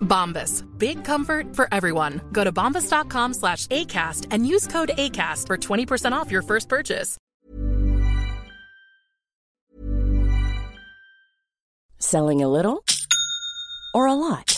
Bombas. Big comfort for everyone. Go to bombas.com slash ACAST and use code ACAST for 20% off your first purchase. Selling a little or a lot?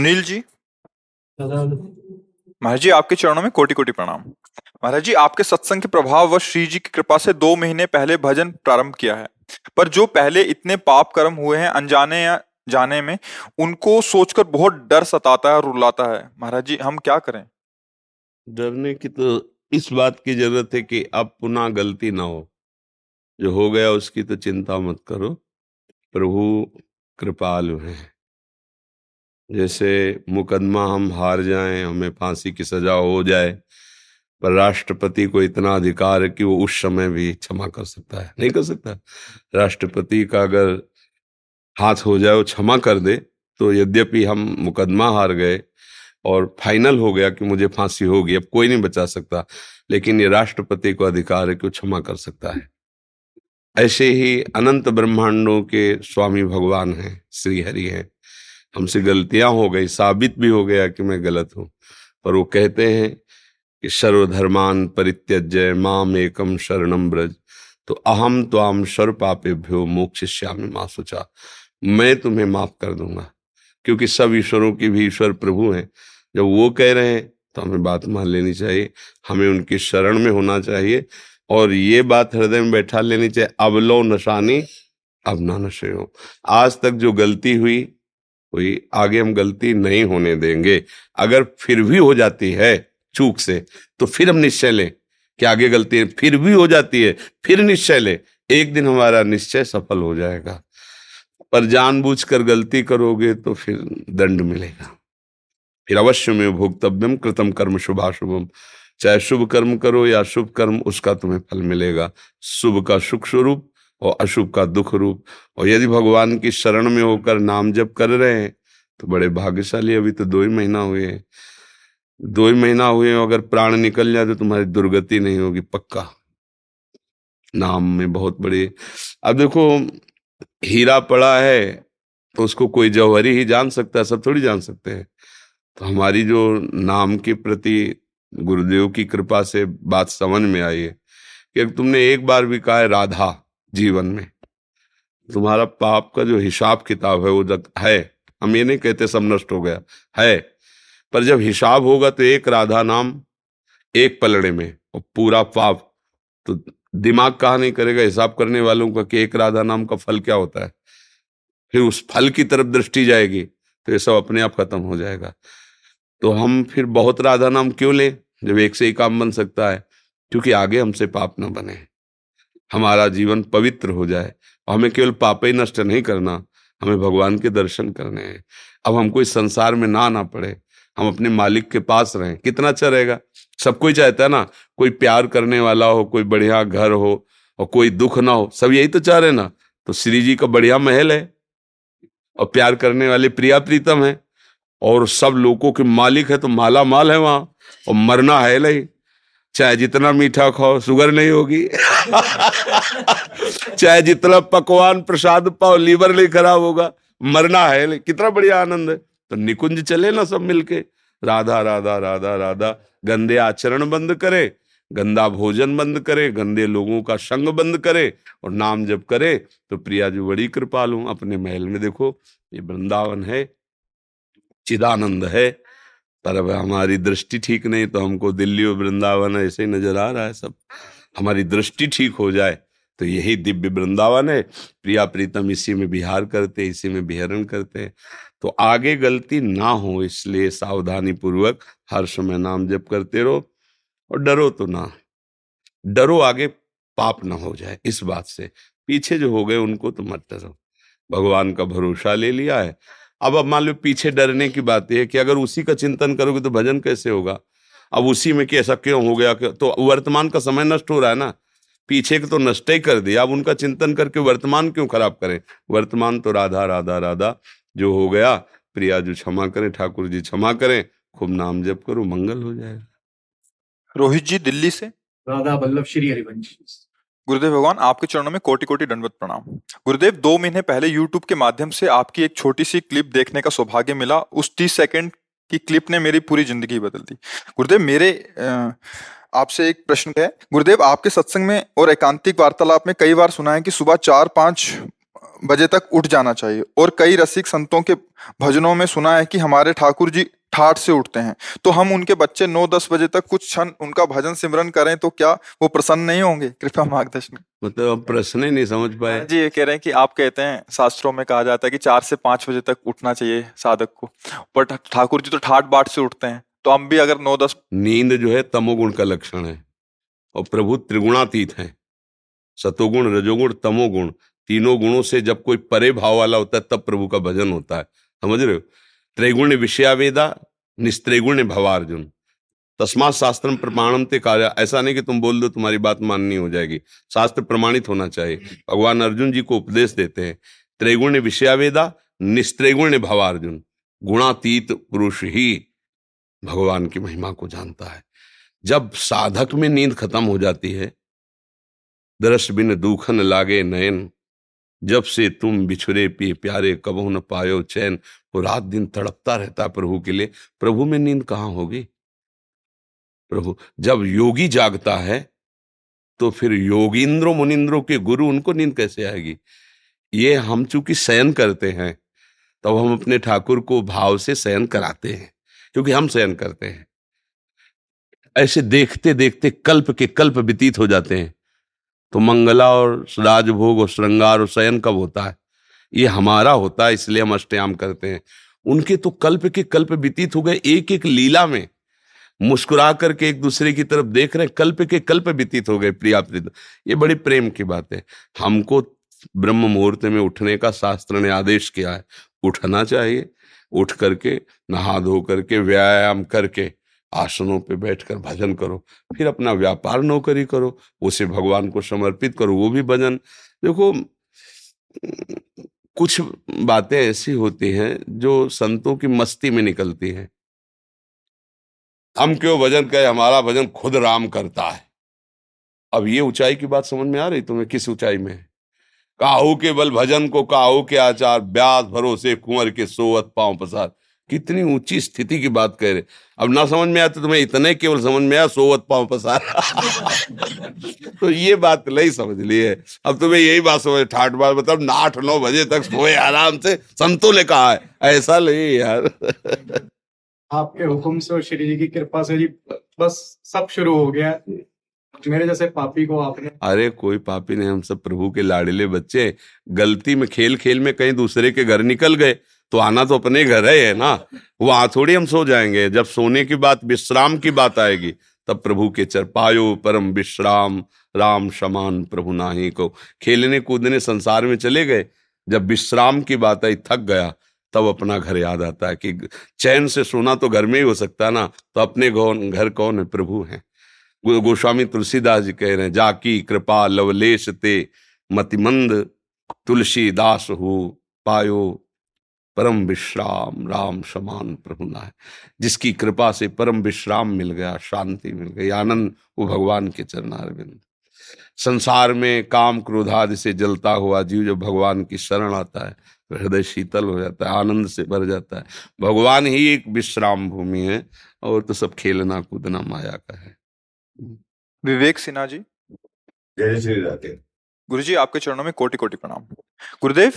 Sunil ji महाराज जी आपके चरणों में कोटि कोटि प्रणाम। महाराज जी आपके सत्संग के प्रभाव व श्री जी की कृपा से दो महीने पहले भजन प्रारंभ किया है। पर जो पहले इतने पाप कर्म हुए हैं अनजाने या जाने में उनको सोचकर बहुत डर सताता है और रुलाता है। महाराज जी हम क्या करें? डरने की तो इस बात की ज़रूरत है कि अब पुनः गलती ना हो। जो हो गया उसकी तो चिंता मत करो। प्रभु कृपालु हैं। जैसे मुकदमा हम हार जाएँ, हमें फांसी की सजा हो जाए, पर राष्ट्रपति को इतना अधिकार है कि वो उस समय भी क्षमा कर सकता है। नहीं कर सकता। राष्ट्रपति का अगर हाथ हो जाए, वो क्षमा कर दे तो यद्यपि हम मुकदमा हार गए और फाइनल हो गया कि मुझे फांसी होगी, अब कोई नहीं बचा सकता, लेकिन ये राष्ट्रपति को अधिकार है कि वो क्षमा कर सकता है। ऐसे ही अनंत ब्रह्मांडों के स्वामी भगवान हैं श्री हरि हैं। हमसे गलतियाँ हो गई, साबित भी हो गया कि मैं गलत हूँ। पर वो कहते हैं कि सर्वधर्मान परित्यज्य माम एकम शरणम ब्रज। तो अहम तो आम सर्व मोक्ष मोक्षिष्यामि माँ सोचा मैं तुम्हें माफ़ कर दूँगा, क्योंकि सब ईश्वरों की भी ईश्वर प्रभु हैं। जब वो कह रहे हैं तो हमें बात मान लेनी चाहिए, हमें उनकी शरण में होना चाहिए, और ये बात हृदय में बैठा लेनी चाहिए, अब लो नशानी, अब ना नशे हो। आज तक जो गलती हुई हुई आगे हम गलती नहीं होने देंगे। अगर फिर भी हो जाती है चूक से तो फिर हम निश्चय लें कि आगे गलती है, फिर भी हो जाती है, फिर निश्चय ले। एक दिन हमारा निश्चय सफल हो जाएगा। पर जानबूझकर गलती करोगे तो फिर दंड मिलेगा। फिर अवश्य में भोक्तव्यम कृतम कर्म शुभाशुभम। चाहे शुभ कर्म करो या शुभ कर्म, उसका तुम्हें फल मिलेगा। शुभ का सुख स्वरूप और अशुभ का दुख रूप। और यदि भगवान की शरण में होकर नाम जप कर रहे हैं तो बड़े भाग्यशाली। अभी तो दो ही महीना हुए हैं। दो ही महीना हुए अगर प्राण निकल जाए तो तुम्हारी दुर्गति नहीं होगी, पक्का। नाम में बहुत बड़ी। अब देखो, हीरा पड़ा है तो उसको कोई जौहरी ही जान सकता है, सब थोड़ी जान सकते हैं। तो हमारी जो नाम के प्रति गुरुदेव की कृपा से बात समझ में आई है कि तुमने एक बार भी कहा है, राधा जीवन में। तुम्हारा पाप का जो हिसाब किताब है, वो जब है। हम ये नहीं कहते सब नष्ट हो गया। है। पर जब हिसाब होगा तो एक राधा नाम, एक पलड़े में, और पूरा पाप। तो दिमाग कहा नहीं करेगा हिसाब करने वालों का कि एक राधा नाम का फल क्या होता है? फिर उस फल की तरफ़ दृष्टि जाएगी तो ये सब अपने आप खत्म हो जाएगा। तो हम फिर बहुत राधा नाम क्यों लें, जब एक से ही काम बन सकता है? क्योंकि आगे हमसे पाप ना बने। हमारा जीवन पवित्र हो जाए। और हमें केवल पाप ही नष्ट नहीं करना, हमें भगवान के दर्शन करने हैं। अब हमको इस संसार में ना आना पड़े, हम अपने मालिक के पास रहें। कितना अच्छा रहेगा। सब कोई चाहता है ना, कोई प्यार करने वाला हो, कोई बढ़िया घर हो, और कोई दुख ना हो, सब यही तो चाह रहे ना। तो श्री जी का बढ़िया महल है। और प्यार करने वाले प्रिया प्रीतम है। और सब लोगों के मालिक है तो माला माल है वहाँ। और मरना है नहीं। चाहे जितना मीठा खाओ शुगर नहीं होगी। चाहे जितना पकवान प्रसाद पाओ लीवर नहीं खराब होगा। मरना है कितना बढ़िया आनंद है। तो निकुंज चले ना सब मिलके। राधा राधा राधा राधा, गंदे आचरण बंद करे, गंदा भोजन बंद करे, गंदे लोगों का संग बंद करे और नाम जब करे तो प्रिया जी बड़ी कृपालु अपने महल में देखो, ये वृंदावन है, चिदानंद है। पर अब हमारी दृष्टि ठीक नहीं तो हमको दिल्ली और वृंदावन ऐसे ही नज़र आ रहा है सब। हमारी दृष्टि ठीक हो जाए तो यही दिव्य वृंदावन है। प्रिया प्रीतम इसी में बिहार करते, इसी में बिहरण करते हैं। तो आगे गलती ना हो, इसलिए सावधानी पूर्वक हर समय नाम जप करते रहो और डरो तो ना। डरो आगे पाप ना हो जाए, इस बात से। पीछे जो हो गए, उनको तो मत डरो। भगवान का भरोसा ले लिया है। अब अब मान लो पीछे डरने की बात है कि अगर उसी का चिंतन करोगे तो भजन कैसे होगा? अब उसी में कि ऐसा क्यों हो गया तो वर्तमान का समय नष्ट हो रहा है ना? पीछे को तो नष्ट ही कर दिया। अब उनका चिंतन करके वर्तमान क्यों खराब करें? वर्तमान तो राधा राधा राधा जो हो गया प्रिया जो क्षमा करें ठाकुर जी क्षमा करें खूब नाम जप करो मंगल हो जाएगा। रोहित जी दिल्ली से? राधा वल्लभ श्री हरिवंश गुरुदेव भगवान, आपके चरणों में कोटि कोटि दंडवत प्रणाम। गुरुदेव, दो महीने पहले यूट्यूब के माध्यम से आपकी एक छोटी सी क्लिप देखने का सौभाग्य मिला। उस तीस सेकंड की क्लिप ने मेरी पूरी ज़िंदगी बदल दी। गुरुदेव, मेरे आपसे एक प्रश्न है। गुरुदेव, आपके सत्संग में और एकांतिक वार्तालाप में कई बार सुना है कि सुबह चार पाँच बजे तक उठ जाना चाहिए और कई रसिक संतों के भजनों में सुना है कि हमारे ठाकुर जी ठाठ से उठते हैं। तो हम उनके बच्चे नौ दस बजे तक कुछ क्षण उनका भजन सिमरन करें तो क्या वो प्रसन्न नहीं होंगे? कृपया मार्गदर्शन मतलब प्रश्न ही नहीं समझ पाए। जी ये कह रहे हैं कि आप कहते हैं शास्त्रों में कहा जाता है कि चार से पाँच बजे तक उठना चाहिए साधक को। पर ठाकुर जी तो ठाट बाट से उठते हैं। तो हम भी अगर नौ दस नींद जो है तमोगुण का लक्षण है और प्रभु त्रिगुणातीत है। सतोगुण रजोगुण तमोगुण तीनों गुणों से जब कोई परे भाव वाला होता है तब प्रभु का भजन होता है। समझ रहे हो? त्रिगुण विषयावेदा निस्त्रिगुण भवार्जुन तस्मात शास्त्र प्रमाणम ते कार्य ऐसा नहीं कि तुम बोल दो तुम्हारी बात माननी हो जाएगी। शास्त्र प्रमाणित होना चाहिए। भगवान अर्जुन जी को उपदेश देते हैं त्रैगुण विषयावेदा निस्त्रिगुण भवार्जुन गुणातीत पुरुष ही भगवान की महिमा को जानता है। जब साधक में नींद खत्म हो जाती है दृश्य बिन दुखन लागे नयन जब से तुम बिछुरे पी प्यारे कबो न पायो चैन, वो रात दिन तड़पता रहता प्रभु के लिए। प्रभु में नींद कहाँ होगी? प्रभु, जब योगी जागता है तो फिर योगिंद्रो मुनिंद्रो के गुरु, उनको नींद कैसे आएगी? ये हम चूँकि शयन करते हैं, तब तो हम अपने ठाकुर को भाव से शयन कराते हैं, क्योंकि हम शयन करते हैं। ऐसे देखते देखते कल्प के कल्प व्यतीत हो जाते हैं। तो मंगला और राजभोग और श्रृंगार और शयन कब होता है? ये हमारा होता है, इसलिए हम अष्टयाम करते हैं। उनके तो कल्प के कल्प व्यतीत हो गए एक एक लीला में। मुस्कुरा करके एक दूसरे की तरफ़ देख रहे कल्प के कल्प व्यतीत हो गए, प्रिया प्रीत। ये बड़ी प्रेम की बात है। हमको ब्रह्म मुहूर्त में उठने का शास्त्र ने आदेश किया है, उठना चाहिए। उठ करके, नहा धो करके, व्यायाम करके आसनों पे बैठकर भजन करो, फिर अपना व्यापार, नौकरी करो, उसे भगवान को समर्पित करो, वो भी भजन। देखो, कुछ बातें ऐसी होती हैं जो संतों की मस्ती में निकलती हैं। हम क्यों भजन कहे? हमारा भजन खुद राम करता है। अब ये ऊंचाई की बात समझ में आ रही तुम्हें? किस ऊंचाई में? काहू के बल भजन को, काहू के आचार, ब्यास भरोसे, कुंवर के सोवत पाँव पसार। कितनी ऊँची स्थिति की बात कह रहे अब ना समझ में आया तो तुम्हें इतने केवल समझ में आया सोवत पाँव पसार। तो ये बात नहीं समझ ली है। अब तुम्हें यही बात समझ ठाठ बात मतलब आठ नौ बजे तक सोए आराम से संतों ने कहा है ऐसा नहीं यार। आपके हुक्म से और श्री जी की कृपा से जी बस सब शुरू हो गया। मेरे जैसे पापी को आपने अरे कोई पापी नहीं हम सब प्रभु के लाडले बच्चे गलती में खेल खेल में कहीं दूसरे के घर निकल गए। तो आना तो अपने घर है ना? वहाँ थोड़ी हम सो जाएँगे। जब सोने की बात, विश्राम की बात आएगी, तब प्रभु के चर पायो, परम विश्राम, राम समान प्रभु नाही को। खेलने कूदने संसार में चले गए। जब विश्राम की बात आई, थक गया, तब अपना घर याद आता है कि चैन से सोना तो घर में ही हो सकता ना? तो अपने घर कौन है? प्रभु हैं। गोस्वामी तुलसीदास जी कह रहे हैं, जाकी कृपा लवलेश ते, मतिमंद तुलसीदास हो, पायो परम विश्राम राम समान प्रभु ना है जिसकी कृपा से परम विश्राम मिल गया शांति मिल गई आनंद वो भगवान के चरणारविंद संसार में काम क्रोधादि से जलता हुआ जीव जब भगवान की शरण आता है तो हृदय शीतल हो जाता है आनंद से भर जाता है। भगवान ही एक विश्राम भूमि है और तो सब खेलना कूदना माया का है। विवेक सिन्हा जी। जय श्री राधे। गुरु जी आपके चरणों में कोटि कोटि प्रणाम। गुरुदेव?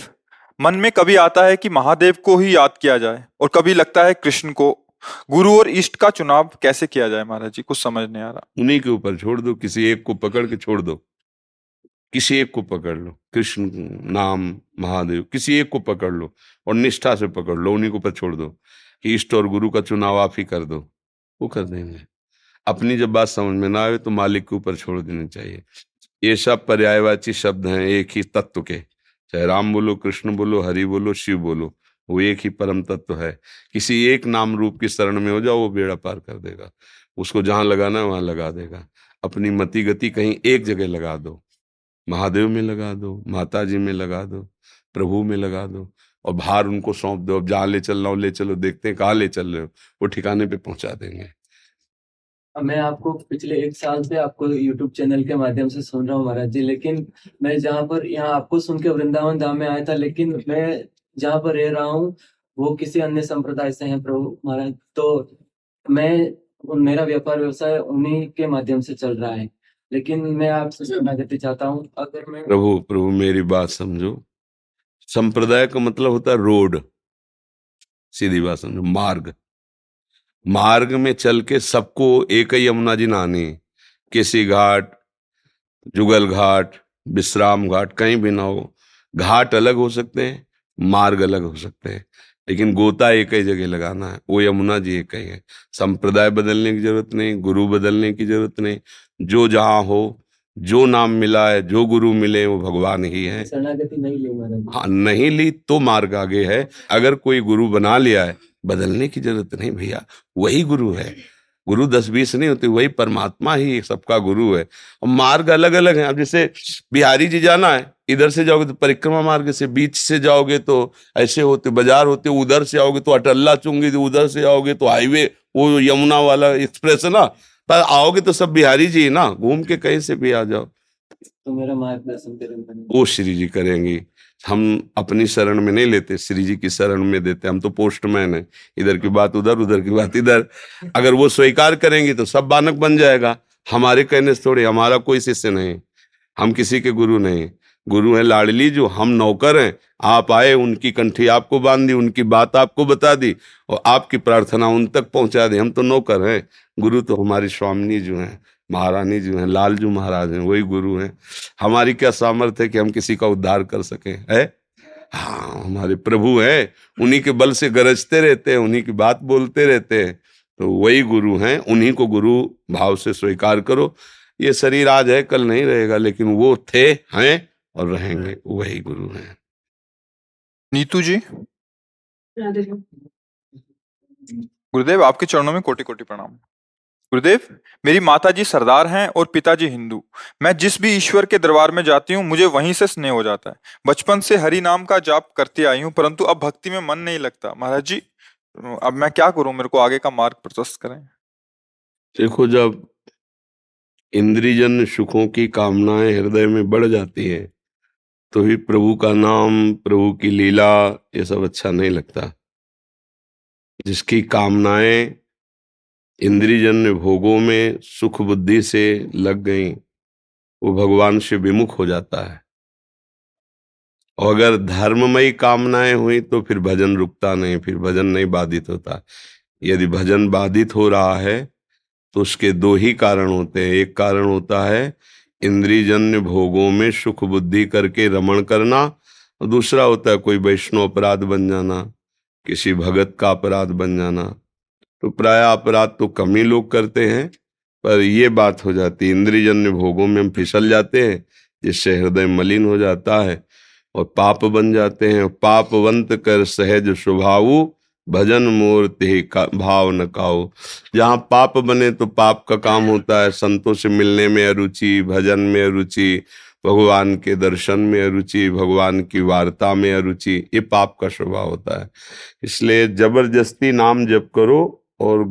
मन में कभी आता है कि महादेव को ही याद किया जाए और कभी लगता है कृष्ण को। गुरु और इष्ट का चुनाव कैसे किया जाए महाराज जी? कुछ समझ नहीं आ रहा। उन्हीं के ऊपर छोड़ दो, किसी एक को पकड़ के छोड़ दो। किसी एक को पकड़ लो। कृष्ण नाम महादेव, किसी एक को पकड़ लो और निष्ठा से पकड़ लो, उन्हीं के ऊपर छोड़ दो कि इष्ट और गुरु का चुनाव आप ही कर दो। वो कर देंगे। अपनी जब बात समझ में ना आए तो मालिक के ऊपर छोड़ देनी चाहिए। ये सब पर्यायवाची शब्द हैं, एक ही तत्व के। चाहे राम बोलो, कृष्ण बोलो, हरि बोलो, शिव बोलो, वो एक ही परम तत्व है। किसी एक नाम रूप की शरण में हो जाओ, वो बेड़ा पार कर देगा। उसको जहाँ लगाना है, वहाँ लगा देगा। अपनी मति गति कहीं एक जगह लगा दो। महादेव में लगा दो माता जी में लगा दो, प्रभु में लगा दो, और भार उनको सौंप दो। अब जहाँ ले चल रहा हो, ले चलो, देखते हैं कहाँ ले चल रहे हो। वो ठिकाने पे पहुँचा देंगे। मैं आपको पिछले एक साल से आपको यूट्यूब चैनल के माध्यम से सुन रहा हूँ महाराज जी, लेकिन मैं जहाँ पर, यहाँ आपको सुन के वृंदावन धाम में आया था, लेकिन मैं जहाँ पर रह रहा हूँ, वो किसी अन्य संप्रदाय से है प्रभु महाराज। तो मैं मेरा व्यापार व्यवसाय उन्हीं के माध्यम से चल रहा है। लेकिन मैं आपसे शरणागति चाहता हूँ, अगर मैं प्रभु प्रभु मेरी बात समझो। संप्रदाय का मतलब होता है रोड। सीधी बात समझो, मार्ग। मार्ग में चल के सबको एक ही यमुना जी नहानी किसी घाट जुगल घाट विश्राम घाट कहीं भी ना हो। घाट अलग हो सकते हैं मार्ग अलग हो सकते हैं लेकिन गोता एक ही जगह लगाना है। वो यमुना जी एक ही है। संप्रदाय बदलने की ज़रूरत नहीं गुरु बदलने की ज़रूरत नहीं। जो जहाँ हो जो नाम मिला है जो गुरु मिले वो भगवान ही है। शरणागति नहीं ली हाँ नहीं ली तो मार्ग आगे है। अगर कोई गुरु बना लिया है बदलने की ज़रूरत नहीं भैया वही गुरु है। गुरु दस बीस नहीं होते वही परमात्मा ही सबका गुरु है। और मार्ग अलग अलग है। अब जैसे बिहारी जी जाना है इधर से जाओगे तो परिक्रमा मार्ग से बीच से जाओगे तो ऐसे होते बाज़ार होते उधर से आओगे तो अटल्ला चुंगी तो उधर से आओगे तो हाईवे वो यमुना वाला एक्सप्रेस है ना पर आओगे तो सब बिहारी जी ना घूम के कहीं से भी आ जाओ। तो मेरा मार्गदर्शन करेंगे। वो श्री जी करेंगी। हम अपनी शरण में नहीं लेते, श्री जी की शरण में देते, हम तो पोस्टमैन है। इधर की बात उधर उधर की बात इधर। अगर वो स्वीकार करेंगी तो सब बानक बन जाएगा। हमारे कहने से थोड़े, हमारा कोई शिष्य नहीं हम किसी के गुरु नहीं गुरु हैं लाडली जो हम नौकर हैं। आप आए, उनकी कंठी आपको बाँध दी उनकी बात आपको बता दी और आपकी प्रार्थना उन तक पहुँचा दी। हम तो नौकर हैं। गुरु तो हमारी स्वामिनी जो हैं, महारानी जो हैं, लालजू महाराज हैं, वही गुरु हैं। हमारी क्या सामर्थ्य है कि हम किसी का उद्धार कर सके है? हाँ हमारे प्रभु हैं उन्हीं के बल से गरजते रहते हैं उन्हीं की बात बोलते रहते हैं तो वही गुरु हैं उन्हीं को गुरु भाव से स्वीकार करो। ये शरीर आज है कल नहीं रहेगा लेकिन वो थे हैं और रहेंगे वही गुरु हैं। नीतू जी? गुरुदेव आपके चरणों में कोटि कोटि प्रणाम। गुरुदेव, मेरी माताजी सरदार हैं और पिताजी हिंदू। मैं जिस भी ईश्वर के दरबार में जाती हूँ, मुझे वहीं से स्नेह हो जाता है। बचपन से हरि नाम का जाप करती आई हूँ, परंतु अब भक्ति में मन नहीं लगता। महाराज जी, अब मैं क्या करूँ? मेरे को आगे का मार्ग प्रशस्त करें। देखो, जब इंद्रिजन सुखों की कामनाएँ हृदय में बढ़ जाती हैं तो ही प्रभु का नाम, प्रभु की लीला, ये सब अच्छा नहीं लगता। जिसकी कामनाएँ इंद्रिजन्य भोगों में सुख बुद्धि से लग गई। वो भगवान से विमुख हो जाता है। और अगर धर्ममयी कामनाएँ हुई तो फिर भजन रुकता नहीं, फिर भजन नहीं बाधित होता। यदि भजन बाधित हो रहा है तो उसके दो ही कारण होते हैं। एक कारण होता है, इंद्रियजन्य भोगों में सुख बुद्धि करके रमण करना, और दूसरा होता है कोई वैष्णव अपराध बन जाना, किसी भगत का अपराध बन जाना। तो प्राय अपराध तो कम ही लोग करते हैं, पर ये बात हो जाती है, इंद्रियजन्य भोगों में हम फिसल जाते हैं, जिससे हृदय मलिन हो जाता है और पाप बन जाते हैं। पापवंत कर सहज स्वभाव, भजन मूर्ति का, भाव न काओ जहाँ पाप बने तो पाप का काम होता है, संतों से मिलने में अरुचि, भजन में अरुचि, भगवान के दर्शन में अरुचि, भगवान की वार्ता में अरुचि, ये पाप का स्वभाव होता है। इसलिए ज़बरदस्ती नाम जप करो और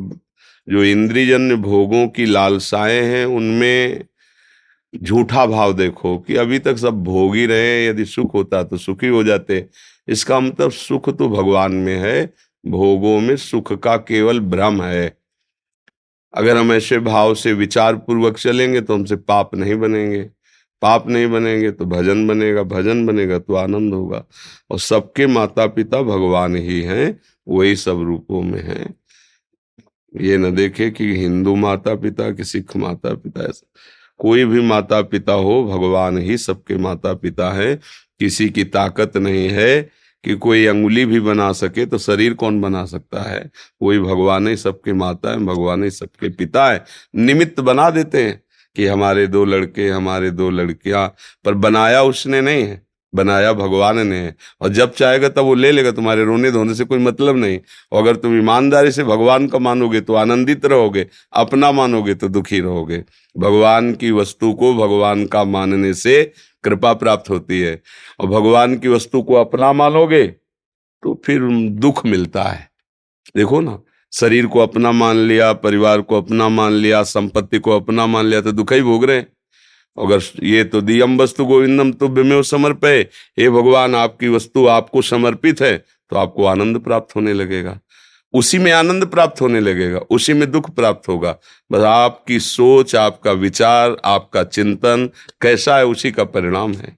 जो इंद्रियजन्य भोगों की लालसाएँ हैं, उनमें झूठा भाव देखो कि अभी तक सब भोग ही रहे यदि सुख होता तो सुखी हो जाते। इसका मतलब सुख तो भगवान में है, भोगों में सुख का केवल भ्रम है। अगर हम ऐसे भाव से विचार पूर्वक चलेंगे तो हमसे पाप नहीं बनेंगे। पाप नहीं बनेंगे तो भजन बनेगा भजन बनेगा तो आनंद होगा। और सबके माता पिता भगवान ही हैं वही सब रूपों में हैं। ये न देखे कि हिंदू माता पिता कि सिख माता पिता ऐसा कोई भी माता पिता हो, भगवान ही सबके माता पिता है। किसी की ताकत नहीं है कि कोई अंगुली भी बना सके तो शरीर कौन बना सकता है? वही भगवान ही सबके माता है, भगवान ही सबके पिता है। निमित्त बना देते हैं कि हमारे दो लड़के, हमारे दो लड़कियाँ, पर बनाया उसने नहीं है। बनाया भगवान ने। और जब चाहेगा तब वो ले लेगा तुम्हारे रोने धोने से कोई मतलब नहीं। और अगर तुम ईमानदारी से भगवान का मानोगे तो आनंदित रहोगे, अपना मानोगे तो दुखी रहोगे। भगवान की वस्तु को भगवान का मानने से कृपा प्राप्त होती है। और भगवान की वस्तु को अपना मानोगे तो फिर दुख मिलता है। देखो ना, शरीर को अपना मान लिया, परिवार को अपना मान लिया, संपत्ति को अपना मान लिया तो दुख ही भोग रहे हैं। अगर ये तो दियम वस्तु गोविंदम तुभ्य में समर्पय हे भगवान, आपकी वस्तु आपको समर्पित है तो आपको आनंद प्राप्त होने लगेगा। उसी में आनंद प्राप्त होने लगेगा, उसी में दुख प्राप्त होगा। बस आपकी सोच, आपका विचार, आपका चिंतन कैसा है, उसी का परिणाम है।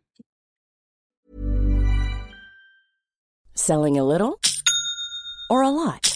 Selling a little or a lot?